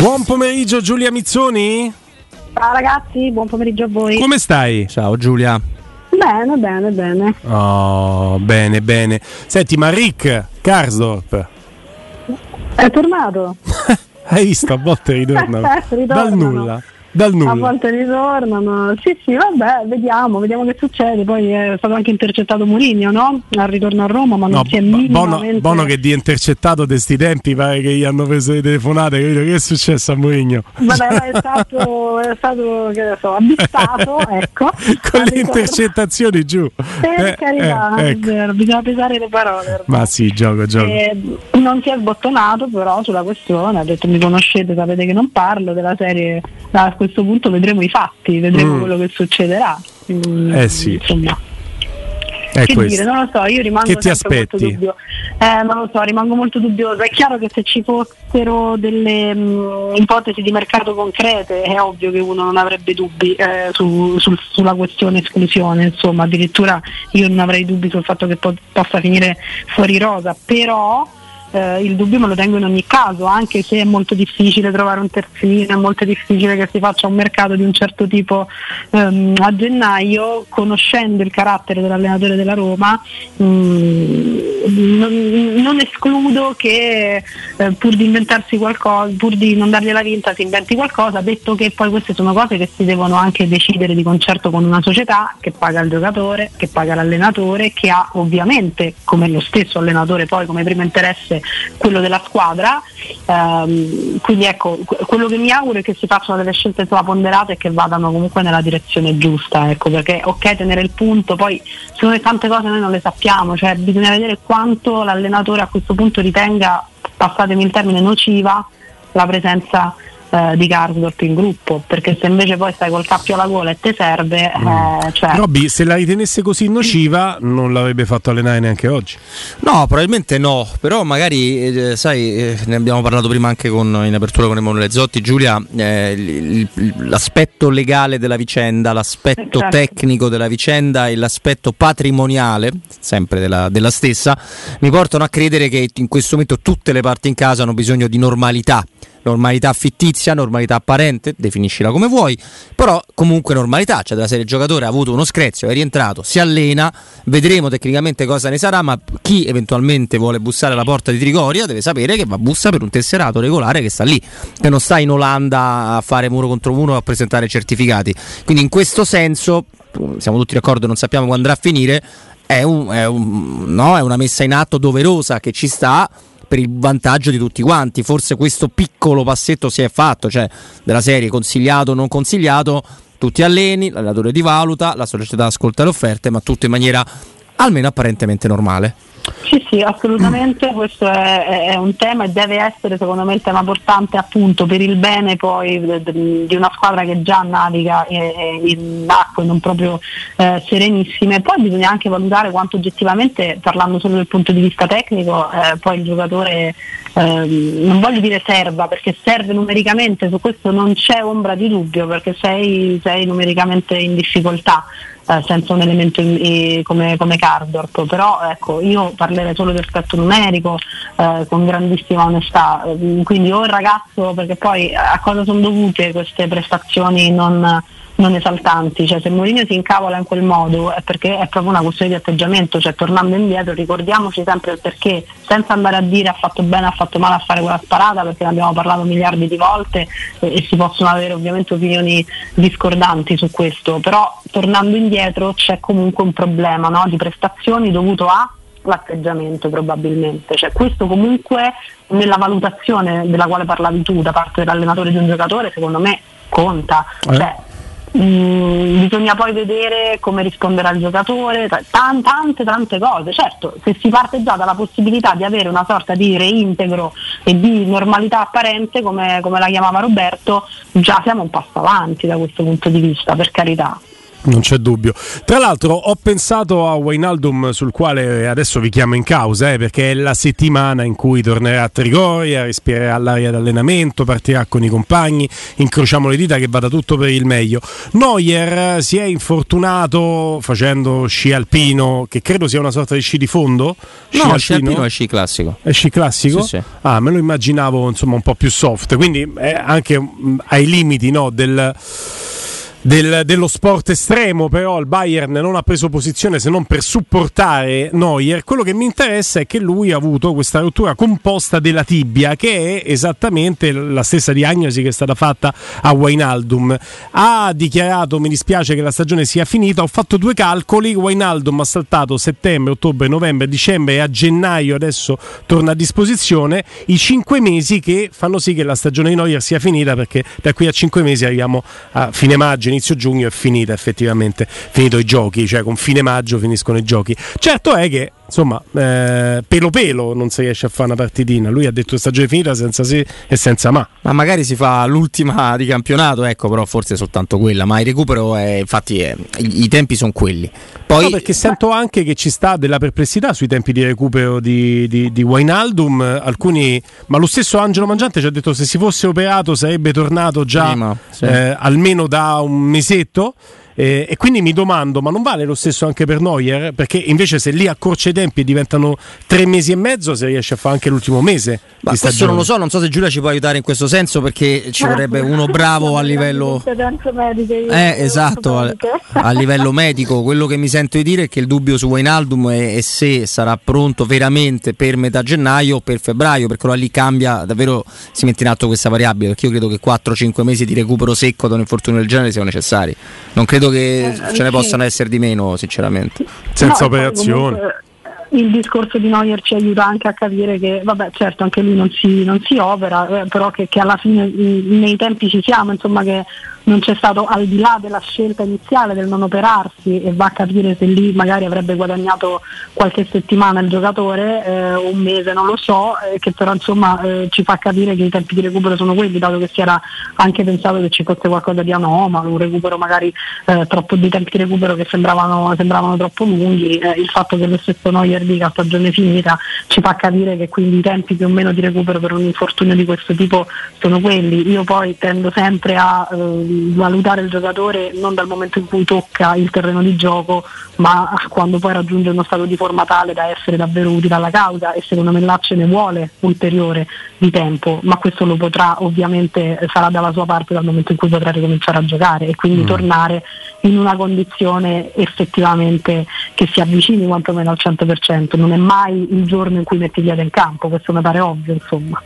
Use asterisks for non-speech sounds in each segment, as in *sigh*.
Buon pomeriggio Giulia Mizzoni. Ciao ragazzi, buon pomeriggio a voi. Come stai? Ciao Giulia. Bene, bene, bene. Oh, bene, bene. Senti, ma Rick Karsdorp. È tornato. *laughs* Hai visto? A volte ritornano. *laughs* Ritornano. Dal nulla. Dal A nulla. volte ritornano. Sì, sì, vabbè, vediamo, vediamo che succede. Poi è stato anche intercettato Mourinho, no? Al ritorno a Roma, ma non No, si è Bono, minimamente... Bono che di intercettato di sti tempi pare che gli hanno preso le telefonate, capito? Che è successo a Mourinho? Vabbè, è stato, è stato che ne so, avvistato, *laughs* ecco. Con le intercettazioni giù. Per Eh, carità, eh, ecco. bisogna pesare le parole. Ma sì, gioco, gioco. Eh, non si è sbottonato però sulla questione, ha detto mi conoscete, sapete che non parlo della serie, a questo punto vedremo i fatti, vedremo Mm. quello che succederà. Mm, Eh sì. Insomma, È che questo. dire, non lo so, io rimango Che ti sempre molto aspetti? dubbio. Eh, non lo so, rimango molto dubbiosa. È chiaro che se ci fossero delle mm, ipotesi di mercato concrete è ovvio che uno non avrebbe dubbi eh, su- sul- sulla questione esclusione, insomma, addirittura io non avrei dubbi sul fatto che po- possa finire fuori rosa, però eh, il dubbio me lo tengo in ogni caso, anche se è molto difficile trovare un terzino, è molto difficile che si faccia un mercato di un certo tipo ehm, a gennaio, conoscendo il carattere dell'allenatore della Roma, mm, non, non escludo che eh, pur di inventarsi qualcosa, pur di non dargliela vinta, si inventi qualcosa, detto che poi queste sono cose che si devono anche decidere di concerto con una società che paga il giocatore, che paga l'allenatore, che ha ovviamente come lo stesso allenatore poi come primo interesse quello della squadra. Ehm, quindi ecco, que- quello che mi auguro è che si facciano delle scelte insomma, ponderate e che vadano comunque nella direzione giusta, ecco, perché ok tenere il punto, poi secondo me tante cose noi non le sappiamo, cioè bisogna vedere quanto l'allenatore a questo punto ritenga, passatemi il termine, nociva la presenza eh, di Karsdorp in gruppo, perché se invece poi stai col cappio alla gola e te serve, eh, cioè, Robby, se la ritenesse così nociva, non l'avrebbe fatto allenare neanche oggi. No, probabilmente no, però magari, eh, sai, eh, ne abbiamo parlato prima anche con, in apertura con Emanuele Zotti, Giulia, eh, il- il- l'aspetto legale della vicenda, l'aspetto Certo. tecnico della vicenda e l'aspetto patrimoniale, sempre della, della stessa, mi portano a credere che in questo momento tutte le parti in casa hanno bisogno di normalità. Normalità fittizia, normalità apparente, definiscila come vuoi, però comunque normalità, cioè della serie il giocatore ha avuto uno screzio, è rientrato, si allena, vedremo tecnicamente cosa ne sarà, ma chi eventualmente vuole bussare alla porta di Trigoria deve sapere che va bussa per un tesserato regolare che sta lì, che non sta in Olanda a fare muro contro muro a presentare certificati. Quindi in questo senso, siamo tutti d'accordo, non sappiamo quando andrà a finire, è, un- è un- no, è una messa in atto doverosa che ci sta per il vantaggio di tutti quanti. Forse questo piccolo passetto si è fatto, cioè della serie consigliato o non consigliato, tutti alleni, l'allenatore ti valuta, la società ascolta le offerte, ma tutto in maniera almeno apparentemente normale. Sì, sì, assolutamente, questo è, è- un tema e deve essere secondo me il tema portante appunto per il bene poi di una squadra che già naviga eh, eh, in acque non proprio eh, serenissime. Poi bisogna anche valutare quanto oggettivamente, parlando solo dal punto di vista tecnico, eh, poi il giocatore ehm, non voglio dire serva perché serve numericamente, su questo non c'è ombra di dubbio perché sei, sei numericamente in difficoltà eh, senza un elemento in- eh, come, come Cardorp, però ecco, io parlerei solo di aspetto numerico eh, con grandissima onestà, Eh, quindi o il ragazzo, perché poi a cosa sono dovute queste prestazioni non, non esaltanti, cioè se Mourinho si incavola in quel modo è perché è proprio una questione di atteggiamento, cioè tornando indietro ricordiamoci sempre il perché, senza andare a dire ha fatto bene, ha fatto male a fare quella sparata, perché ne abbiamo parlato miliardi di volte e, e si possono avere ovviamente opinioni discordanti su questo, però tornando indietro c'è comunque un problema no, di prestazioni dovuto a l'atteggiamento probabilmente, cioè questo comunque nella valutazione della quale parlavi tu da parte dell'allenatore di un giocatore secondo me conta, Eh. Cioè, mh, bisogna poi vedere come risponderà il giocatore, t- tan- tante tante cose, certo se si parte già dalla possibilità di avere una sorta di reintegro e di normalità apparente come, come la chiamava Roberto, già siamo un passo avanti da questo punto di vista, per carità. Non c'è dubbio. Tra l'altro ho pensato a Wainaldum sul quale adesso vi chiamo in causa eh, perché è la settimana in cui tornerà a Trigoria, respirerà l'aria d'allenamento, partirà con i compagni, incrociamo le dita che vada tutto per il meglio. Neuer si è infortunato facendo sci alpino, che credo sia una sorta di sci di fondo. Sci no, sci alpino è sci classico. È sci classico? Sì, sì. Ah, me lo immaginavo insomma un po' più soft, quindi anche ai limiti no, del del, dello sport estremo, però il Bayern non ha preso posizione se non per supportare Neuer. Quello che mi interessa è che lui ha avuto questa rottura composta della tibia, che è esattamente la stessa diagnosi che è stata fatta a Wainaldum. Ha dichiarato: Mi dispiace che la stagione sia finita. Ho fatto due calcoli. Wainaldum ha saltato settembre, ottobre, novembre, dicembre e a gennaio adesso torna a disposizione. I cinque mesi che fanno sì che la stagione di Neuer sia finita, perché da qui a cinque mesi arriviamo a fine maggio inizio giugno è finita effettivamente, finito i giochi, cioè con fine maggio finiscono i giochi. Certo è che insomma, eh, pelo pelo non si riesce a fare una partitina. Lui ha detto stagione finita senza se e senza ma. Ma magari si fa l'ultima di campionato, ecco, però forse soltanto quella. Ma il recupero è, infatti, è, i, i, tempi sono quelli. Poi, no, perché sento anche che ci sta della perplessità sui tempi di recupero di, di, di Wainaldum. Alcuni, ma lo stesso Angelo Mangiante ci ha detto se si fosse operato sarebbe tornato già Prima, sì. eh, almeno da un mesetto. Eh, e quindi mi domando, ma non vale lo stesso anche per Neuer? Perché invece se lì accorcia i tempi e diventano tre mesi e mezzo, si riesce a fare anche l'ultimo mese. Ma questo stagione. non lo so, non so se Giulia ci può aiutare in questo senso perché ci vorrebbe uno bravo a livello... Eh, esatto, a, a, livello medico. Quello che mi sento di dire è che il dubbio su Wainaldum è, è se sarà pronto veramente per metà gennaio o per febbraio, perché allora lì cambia, davvero si mette in atto questa variabile, perché io credo che 4-5 mesi di recupero secco da un infortunio del genere siano necessari. Non credo credo che eh, ce ne possano essere di meno, sinceramente. Senza no, operazione. Il discorso di Neuer ci aiuta anche a capire che, vabbè, certo, anche lui non si, non si opera, eh, però che, che, alla fine nei tempi ci siamo, insomma, che non c'è stato al di là della scelta iniziale del non operarsi e va a capire se lì magari avrebbe guadagnato qualche settimana il giocatore, eh, un mese non lo so, eh, che però insomma eh, ci fa capire che i tempi di recupero sono quelli, dato che si era anche pensato che ci fosse qualcosa di anomalo, un recupero magari eh, troppo di tempi di recupero che sembravano, sembravano troppo lunghi, eh, il fatto che lo stesso Neuer dica stagione finita ci fa capire che quindi i tempi più o meno di recupero per un infortunio di questo tipo sono quelli. Io poi tendo sempre a eh, valutare il giocatore non dal momento in cui tocca il terreno di gioco, ma quando poi raggiunge uno stato di forma tale da essere davvero utile alla causa e secondo me là ce ne vuole ulteriore di tempo, ma questo lo potrà ovviamente sarà dalla sua parte dal momento in cui potrà ricominciare a giocare e quindi mm. tornare in una condizione effettivamente che si avvicini quantomeno al 100%, non è mai il giorno in cui metti piede in campo, questo mi pare ovvio insomma.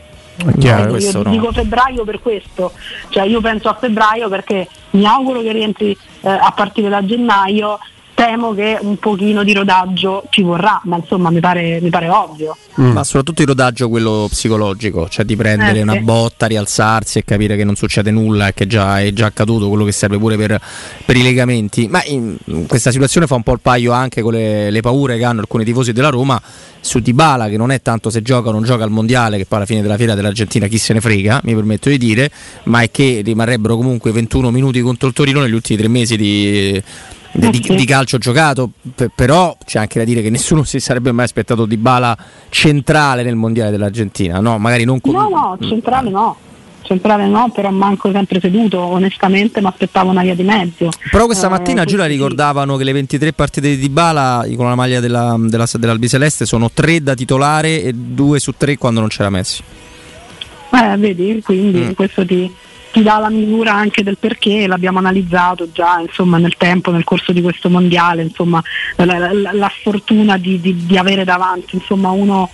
Chiaro, io dico febbraio per questo, cioè io penso a febbraio perché mi auguro che rientri eh, a partire da gennaio temo che un pochino di rodaggio ci vorrà, ma insomma mi pare, mi pare ovvio. Mm. Ma soprattutto il rodaggio quello psicologico, cioè di prendere eh, una sì. botta, rialzarsi e capire che non succede nulla e che già è già accaduto, quello che serve pure per, per i legamenti. Ma in, questa situazione fa un po' il paio anche con le, le paure che hanno alcuni tifosi della Roma su Dybala che non è tanto se gioca o non gioca al mondiale che poi alla fine della fiera dell'Argentina chi se ne frega mi permetto di dire ma è che rimarrebbero comunque 21 minuti contro il Torino negli ultimi tre mesi di, di, di, di, calcio giocato, però c'è anche da dire che nessuno si sarebbe mai aspettato di bala centrale nel mondiale dell'Argentina, no? Magari non con... No, no, centrale no. Centrale no, però manco sempre seduto, onestamente mi aspettavo una via di mezzo. Però questa eh, mattina Giulia ricordavano che le 23 partite di Dybala con la maglia della, della, dell'Albiceleste sono 3 da titolare e 2 su 3 quando non c'era Messi. Eh, vedi, quindi mm. questo ti, ti dà la misura anche del perché, l'abbiamo analizzato già insomma, nel tempo, nel corso di questo mondiale, insomma, la, la, la fortuna di, di, di, avere davanti insomma, uno,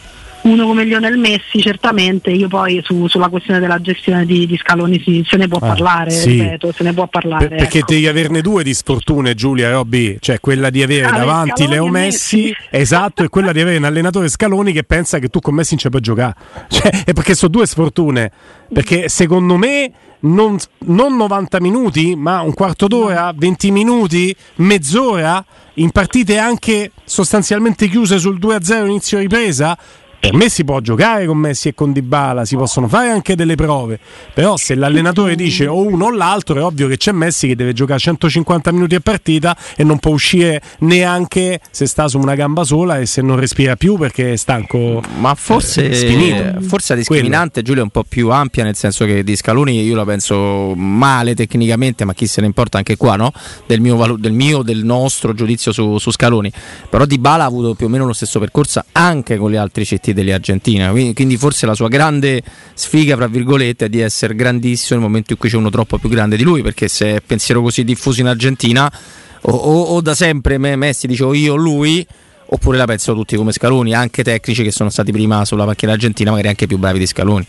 uno come Lionel Messi certamente io poi su, sulla questione della gestione di, di Scaloni si, se ne può ah, parlare sì. ripeto, se ne può parlare per, perché ecco. devi averne due di sfortune Giulia Robby cioè quella di avere ah, davanti Scaloni Leo Messi, Messi, *laughs* esatto e quella di avere un allenatore Scaloni che pensa che tu con Messi non ci puoi giocare *laughs* cioè, è perché sono due sfortune perché secondo me non, non 90 minuti, ma un quarto d'ora, 20 minuti, mezz'ora, in partite anche sostanzialmente chiuse sul 2-0 inizio ripresa, per me si può giocare con Messi e con Dybala, si possono fare anche delle prove, però se l'allenatore dice o uno o l'altro è ovvio che c'è Messi che deve giocare 150 minuti a partita e non può uscire neanche se sta su una gamba sola e se non respira più perché è stanco. Ma forse, eh, forse la discriminante Giulio è un po' più ampia nel senso che di Scaloni io la penso male tecnicamente, ma chi se ne importa anche qua, no? Del mio, del, mio, del nostro giudizio su, su Scaloni. Però Dybala ha avuto più o meno lo stesso percorso anche con gli altri CT dell'Argentina, quindi, quindi forse la sua grande sfiga, fra virgolette, è di essere grandissimo nel momento in cui c'è uno troppo più grande di lui, perché se è pensiero così diffuso in Argentina o, o, o da sempre Messi dice o io lui oppure la pensano tutti come Scaloni, anche tecnici che sono stati prima sulla macchina argentina, magari anche più bravi di Scaloni.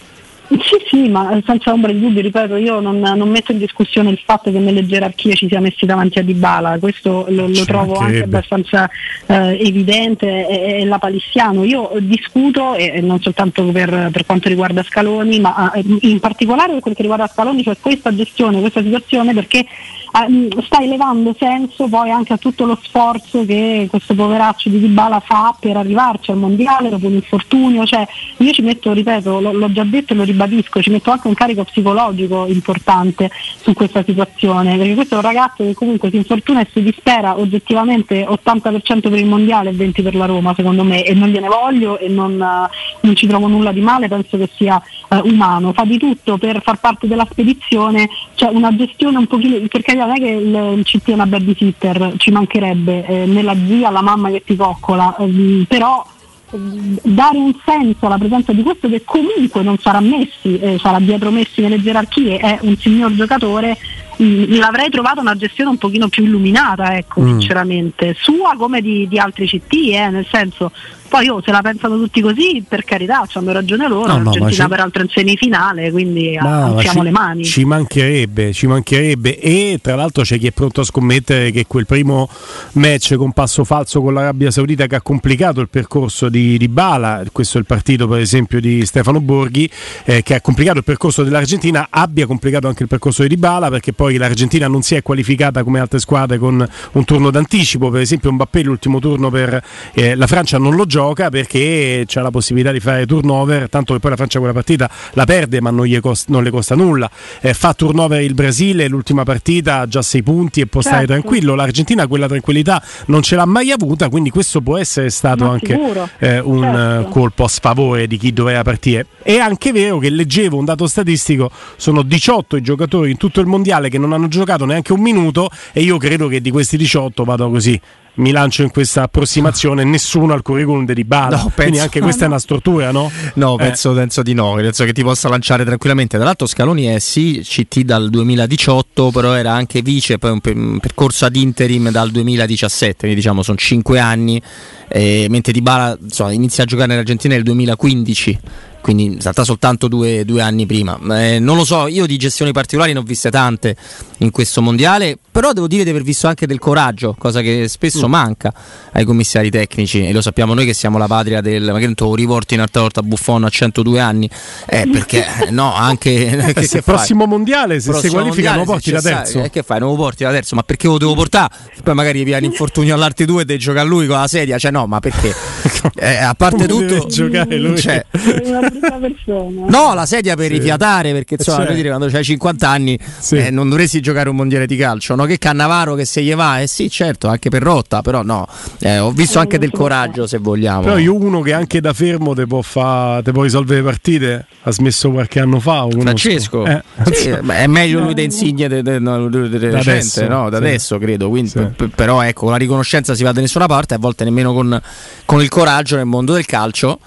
Sì, sì, ma senza ombra di dubbio, ripeto, io non, non, metto in discussione il fatto che nelle gerarchie ci sia messi davanti a Dybala, questo lo, lo trovo anche abbastanza eh, evidente e, e lapalissiano. Io discuto, e, non soltanto per, per, quanto riguarda Scaloni, ma eh, in particolare per quel che riguarda Scaloni, cioè questa gestione, questa situazione, perché eh, sta elevando senso poi anche a tutto lo sforzo che questo poveraccio di Dybala fa per arrivarci al mondiale dopo un infortunio, cioè io ci metto, ripeto, l- l'ho già detto e lo ribadisco, ci metto anche un carico psicologico importante su questa situazione, perché questo è un ragazzo che comunque si infortuna e si dispera oggettivamente 80% per il mondiale e 20% per la Roma secondo me e non gliene voglio e non, uh, non ci trovo nulla di male, penso che sia uh, umano, fa di tutto per far parte della spedizione, cioè una gestione un pochino, perché non è che il, CT è una babysitter, ci mancherebbe, eh, né la zia, la mamma che ti coccola, eh, però dare un senso alla presenza di questo che comunque non sarà Messi, eh, sarà dietro Messi nelle gerarchie, è un signor giocatore, mh, mm, l'avrei trovata una gestione un pochino più illuminata, ecco, mm. sinceramente, sua come di, di altri CT, eh, nel senso poi oh, se la pensano tutti così, per carità, hanno ragione loro, no, l'Argentina no, peraltro in semifinale, quindi alziamo le mani. Ci mancherebbe, ci mancherebbe. E tra l'altro c'è chi è pronto a scommettere che quel primo match con passo falso con l'Arabia Saudita che ha complicato il percorso di, di Bala, questo è il partito per esempio di Stefano Borghi, eh, che ha complicato il percorso dell'Argentina, abbia complicato anche il percorso di Dybala perché poi l'Argentina non si è qualificata come altre squadre con un turno d'anticipo, per esempio Mbappé l'ultimo turno per eh, la Francia non lo gioca gioca perché c'è la possibilità di fare turnover, tanto che poi la Francia quella partita la perde ma non, costa, non le costa nulla. Eh, fa turnover il Brasile, l'ultima partita ha già 6 punti e può certo. stare tranquillo. L'Argentina quella tranquillità non ce l'ha mai avuta, quindi questo può essere stato ma anche eh, un certo. colpo a sfavore di chi doveva partire. È anche vero che leggevo un dato statistico, sono 18 i giocatori in tutto il mondiale che non hanno giocato neanche un minuto e io credo che di questi 18 vado così mi lancio in questa approssimazione, *laughs* nessuno al curriculum di Bala. No, Quindi anche questa è una stortura, no? No, eh. penso, penso, di no, penso che ti possa lanciare tranquillamente. Tra l'altro Scaloni è sì CT dal 2018, però era anche vice, poi un, percorso ad interim dal 2017, quindi diciamo sono 5 anni, eh, mentre Di Bala insomma, inizia a giocare in Argentina nel 2015 quindi salta soltanto due, due anni prima. Eh, non lo so, io di gestioni particolari ne ho viste tante in questo mondiale, però devo dire di aver visto anche del coraggio, cosa che spesso mm. manca ai commissari tecnici e lo sappiamo noi che siamo la patria del magari riporti in altra volta Buffon a 102 anni, eh, perché *laughs* no, anche che, se prossimo mondiale se si qualifica non lo porti da terzo. Eh, che fai? Non lo porti da terzo, ma perché lo devo portare? Poi magari viene *laughs* infortunio all'arti 2 e devi giocare lui con la sedia, cioè no, ma perché? *laughs* Eh, a parte tutto giocare lui. Cioè, No, la sedia per sì. rifiatare, perché insomma, cioè. dire, quando hai 50 anni sì. eh, non dovresti giocare un mondiale di calcio. No? Che Cannavaro che se gli va, eh sì, certo, anche per rotta, però no. Eh, ho visto anche del coraggio, se vogliamo. Però io uno che anche da fermo te può, fa, te può risolvere partite, ha smesso qualche anno fa. Francesco, eh. sì, è meglio lui da insigne de, de, de, de, da recente, adesso, no? da adesso credo. Quindi, p- però ecco, la riconoscenza si va da nessuna parte, a volte nemmeno con, con il coraggio nel mondo del calcio.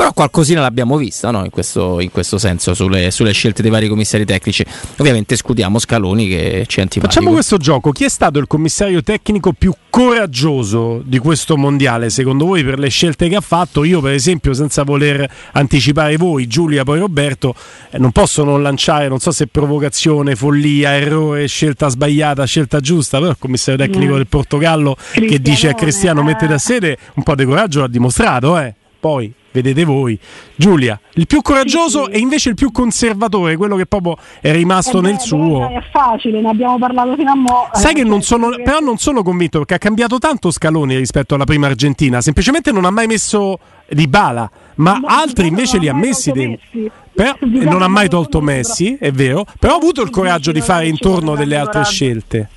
Però qualcosina l'abbiamo vista no? in, questo, in, questo, senso sulle, sulle, scelte dei vari commissari tecnici. Ovviamente scudiamo Scaloni che ci è antipatico. Facciamo questo gioco. Chi è stato il commissario tecnico più coraggioso di questo mondiale secondo voi per le scelte che ha fatto? Io per esempio senza voler anticipare voi, Giulia poi Roberto, eh, non posso non lanciare, non so se provocazione, follia, errore, scelta sbagliata, scelta giusta, però il commissario tecnico mm. del Portogallo Cristiano, che dice a Cristiano eh. mette da sede un po' di coraggio l'ha dimostrato, eh. Poi vedete voi. Giulia, il più coraggioso sì, sì. e invece il più conservatore, quello che proprio è rimasto eh nel beh, suo. È facile, ne abbiamo parlato fino a mo'. Sai eh, che non sono, che... però non sono convinto perché ha cambiato tanto Scaloni rispetto alla prima Argentina, semplicemente non ha mai messo di bala ma altri invece li ha messi dentro. Però, non ha mai tolto Messi, è vero, però ha avuto il coraggio di fare intorno delle altre scelte.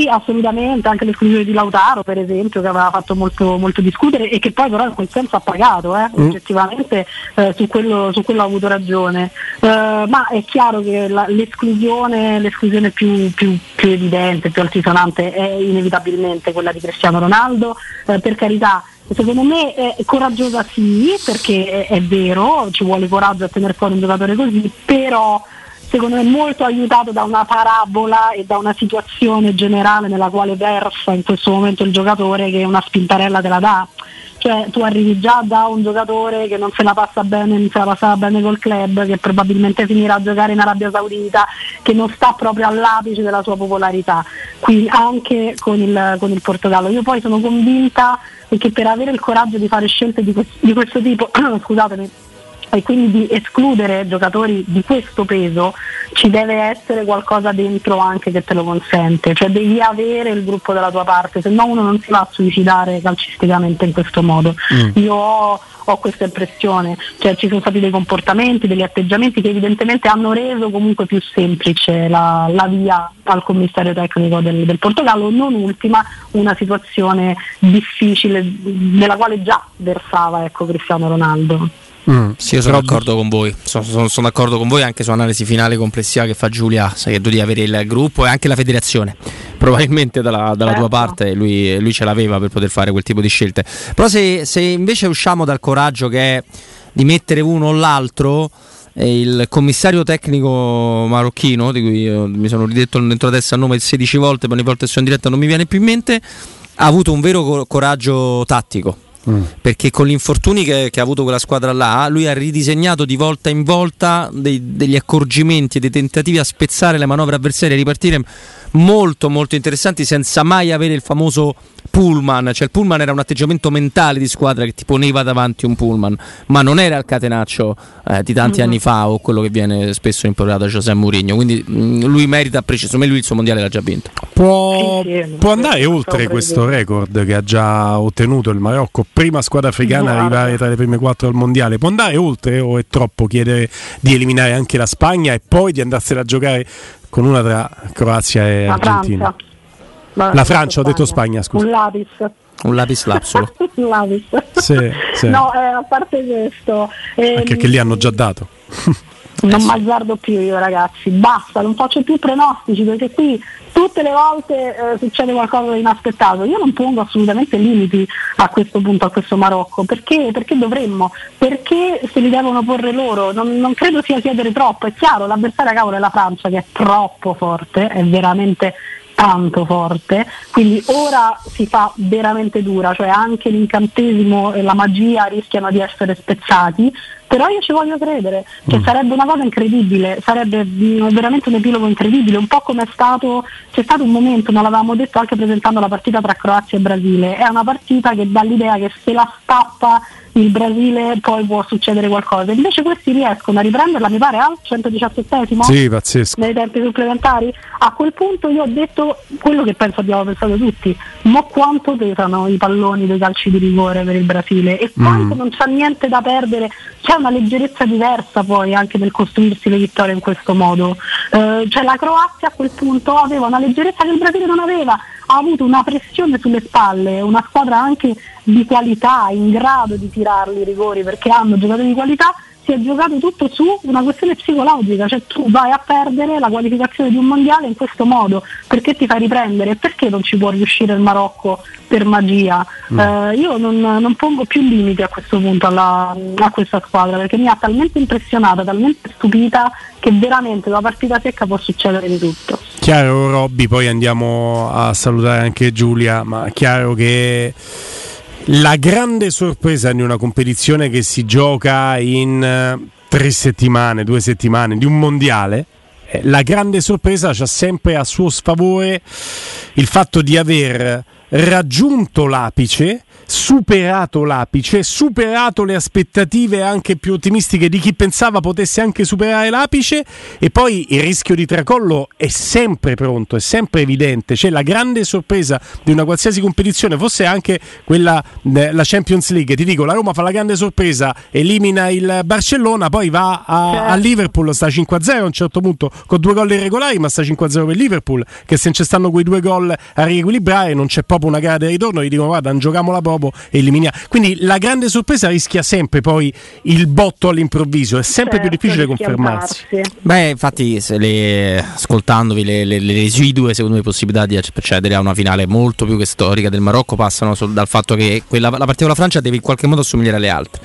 Sì, assolutamente, anche l'esclusione di Lautaro per esempio che aveva fatto molto, molto discutere e che poi però in quel senso ha pagato, eh, mm. oggettivamente eh, su, quello, su, quello, ha avuto ragione. Eh, ma è chiaro che la, l'esclusione, l'esclusione più, più, più, evidente, più altisonante è inevitabilmente quella di Cristiano Ronaldo, eh, per carità secondo me è coraggiosa sì, perché è, è, vero, ci vuole coraggio a tenere fuori un giocatore così, però secondo me molto aiutato da una parabola e da una situazione generale nella quale versa in questo momento il giocatore che una spintarella te la dà. Cioè tu arrivi già da un giocatore che non se la passa bene, non se la passava bene col club, che probabilmente finirà a giocare in Arabia Saudita, che non sta proprio all'apice della sua popolarità, quindi anche con il, con il Portogallo. Io poi sono convinta che per avere il coraggio di fare scelte di, questo, di questo tipo, *clears throat* scusatemi, e quindi di escludere giocatori di questo peso ci deve essere qualcosa dentro anche che te lo consente, cioè devi avere il gruppo dalla tua parte, se no uno non si va a suicidare calcisticamente in questo modo. Mm. Io ho, ho, questa impressione, cioè ci sono stati dei comportamenti, degli atteggiamenti che evidentemente hanno reso comunque più semplice la, la via al commissario tecnico del, del Portogallo, non ultima una situazione difficile nella quale già versava ecco, Cristiano Ronaldo. Mm, sì, io sono d'accordo con voi. Sono, sono, sono, d'accordo con voi anche sull'analisi finale complessiva che fa Giulia. Sai che devi avere il gruppo e anche la federazione. *laughs* Probabilmente dalla, dalla certo. tua parte lui, lui, ce l'aveva per poter fare quel tipo di scelte. Però se, se invece usciamo dal coraggio che è di mettere uno o l'altro, il commissario tecnico marocchino, di cui mi sono ridetto dentro adesso a nome 16 volte, ma ogni volta che sono in diretta non mi viene più in mente, ha avuto un vero coraggio tattico Mm. Perché con gli infortuni che, che, ha avuto quella squadra là, lui ha ridisegnato di volta in volta dei, degli accorgimenti e dei tentativi a spezzare le manovre avversarie e ripartire molto molto interessanti senza mai avere il famoso pullman, cioè il pullman era un atteggiamento mentale di squadra che ti poneva davanti un pullman, ma non era il catenaccio eh, di tanti mm-hmm. anni fa o quello che viene spesso implorato da José Mourinho, quindi mh, mm, lui merita preciso, me lui il suo mondiale l'ha già vinto. Può, può andare oltre questo record che ha già ottenuto il Marocco, prima squadra africana ad arrivare tra le prime quattro al mondiale, può andare oltre o è troppo chiedere di eliminare anche la Spagna e poi di andarsela a giocare con una tra Croazia e la Argentina? Francia. La, la Francia, ho detto Spagna, scusa. Un lapis. Un lapis lapsolo. *laughs* un lapis. Sì, sì. No, eh, a parte questo. Ehm, Anche che lì hanno già dato. Non mi azzardo più io ragazzi, basta, non faccio più pronostici perché qui tutte le volte eh, succede qualcosa di inaspettato. Io non pongo assolutamente limiti a questo punto, a questo Marocco, perché, perché dovremmo? Perché se li devono porre loro? Non, non credo sia chiedere troppo, è chiaro, l'avversaria cavolo è la Francia che è troppo forte, è veramente tanto forte, quindi ora si fa veramente dura, cioè anche l'incantesimo e la magia rischiano di essere spezzati, però io ci voglio credere, che mm. sarebbe una cosa incredibile, sarebbe veramente un epilogo incredibile, un po' come è stato, c'è stato un momento, non l'avevamo detto anche presentando la partita tra Croazia e Brasile, è una partita che dà l'idea che se la stappa il Brasile poi può succedere qualcosa. Invece questi riescono a riprenderla, mi pare, al 117esimo sì, pazzesco. nei tempi supplementari. A quel punto io ho detto quello che penso abbiamo pensato tutti, ma quanto pesano i palloni dei calci di rigore per il Brasile e quanto mm. non c'è niente da perdere, c'è una leggerezza diversa poi anche nel costruirsi le vittorie in questo modo. Eh, cioè la Croazia a quel punto aveva una leggerezza che il Brasile non aveva, ha avuto una pressione sulle spalle, una squadra anche di qualità, in grado di tirarli i rigori perché hanno giocatori di qualità, si è giocato tutto su una questione psicologica, cioè tu vai a perdere la qualificazione di un mondiale in questo modo, perché ti fai riprendere? Perché non ci può riuscire il Marocco per magia? Mm. Eh, io non, non, pongo più limiti a questo punto alla, a questa squadra perché mi ha talmente impressionata, talmente stupita che veramente una partita secca può succedere di tutto. Chiaro Robby, poi andiamo a salutare anche Giulia, ma chiaro che la grande sorpresa di una competizione che si gioca in eh, tre settimane, due settimane, di un mondiale, eh, la grande sorpresa c'ha sempre a suo sfavore il fatto di aver raggiunto l'apice superato l'apice, superato le aspettative anche più ottimistiche di chi pensava potesse anche superare l'apice e poi il rischio di tracollo è sempre pronto, è sempre evidente, c'è la grande sorpresa di una qualsiasi competizione, forse anche quella la Champions League, ti dico, la Roma fa la grande sorpresa, elimina il Barcellona, poi va a, certo. a Liverpool, sta 5-0 a un certo punto con due gol irregolari, ma sta 5-0 per Liverpool, che se ci stanno quei due gol a riequilibrare non c'è proprio una gara di ritorno, gli dicono guarda, giochiamola proprio e eliminiamo. Quindi la grande sorpresa rischia sempre poi il botto all'improvviso, è sempre certo, più difficile confermarsi. Beh, infatti, le, ascoltandovi le, le, le residue, secondo me, possibilità di accedere a una finale molto più che storica del Marocco passano dal fatto che quella, la partita con la Francia deve in qualche modo assomigliare alle altre,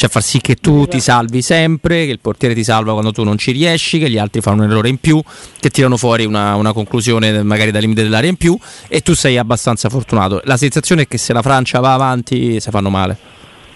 cioè far sì che tu ti salvi sempre, che il portiere ti salva quando tu non ci riesci, che gli altri fanno un errore in più, che tirano fuori una, una conclusione magari dal limite dell'area in più e tu sei abbastanza fortunato. La sensazione è che se la Francia va avanti si fanno male.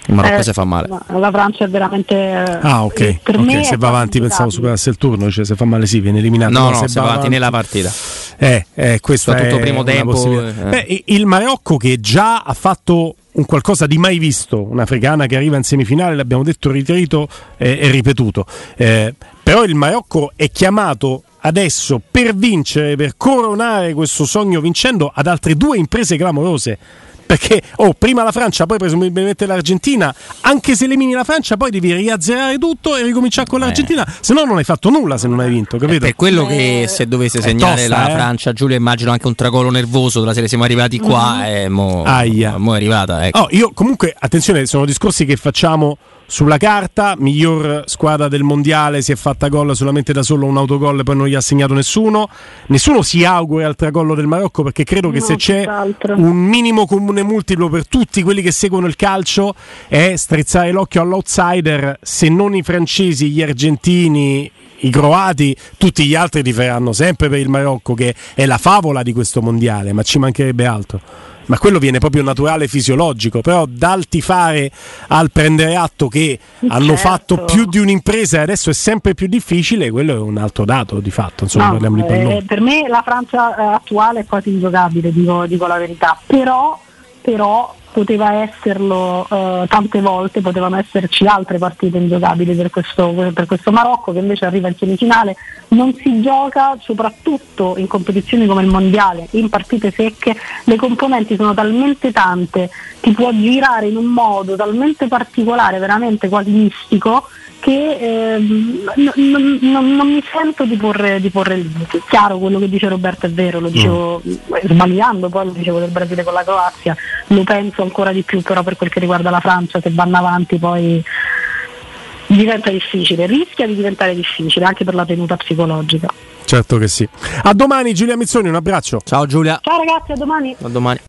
Il Marocco eh, si fa male. La Francia è veramente. Ah, ok. Per okay. me se va avanti, pensavo superasse il turno. Cioè, se fa male, sì, viene eliminato. No, no, se, se va avanti nella partita. Eh, eh, questo è tutto primo tempo. Eh. Beh, il Marocco che già ha fatto un qualcosa di mai visto, un'africana che arriva in semifinale, l'abbiamo detto, ritrito e, e ripetuto. Eh, però il Marocco è chiamato adesso per vincere, per coronare questo sogno vincendo ad altre due imprese clamorose perché oh, prima la Francia, poi presumibilmente l'Argentina. Anche se elimini la Francia, poi devi riazzerare tutto e ricominciare con l'Argentina. Eh. Se no, non hai fatto nulla se non hai vinto. Capito? È per quello che eh, se dovesse segnare tosta, la eh? Francia, Giulia, immagino anche un tragolo nervoso della serie. Siamo arrivati qua mm-hmm. e mo, mo è arrivata. Ecco. Oh, io comunque, attenzione, sono discorsi che facciamo sulla carta, miglior squadra del mondiale, si è fatta gol solamente da solo un autogol, poi non gli ha segnato nessuno. Nessuno si augura il tracollo del Marocco perché credo che no, se c'è un minimo comune multiplo per tutti quelli che seguono il calcio è strizzare l'occhio all'outsider, se non i francesi, gli argentini, i croati, tutti gli altri tiferanno sempre per il Marocco che è la favola di questo mondiale, ma ci mancherebbe altro ma quello viene proprio naturale fisiologico, però dal tifare al prendere atto che certo. hanno fatto più di un'impresa e adesso è sempre più difficile, quello è un altro dato di fatto, insomma, no, parliamo di pallone. Eh, per me la Francia eh, attuale è quasi ingiocabile, dico, dico la verità, però, però poteva esserlo eh, tante volte, potevano esserci altre partite ingiocabili per questo, per questo, Marocco che invece arriva in semifinale, non si gioca soprattutto in competizioni come il mondiale, in partite secche, le componenti sono talmente tante, ti può girare in un modo talmente particolare, veramente quasi mistico, che eh, non, non, non, mi sento di porre, di porre limiti. Chiaro, quello che dice Roberto è vero, lo dicevo mm. sbagliando, poi lo dicevo del Brasile con la Croazia, lo penso ancora di più però per quel che riguarda la Francia, se vanno avanti poi diventa difficile, rischia di diventare difficile anche per la tenuta psicologica. Certo che sì. A domani Giulia Mizzoni, un abbraccio. Ciao Giulia. Ciao ragazzi, a domani. A domani.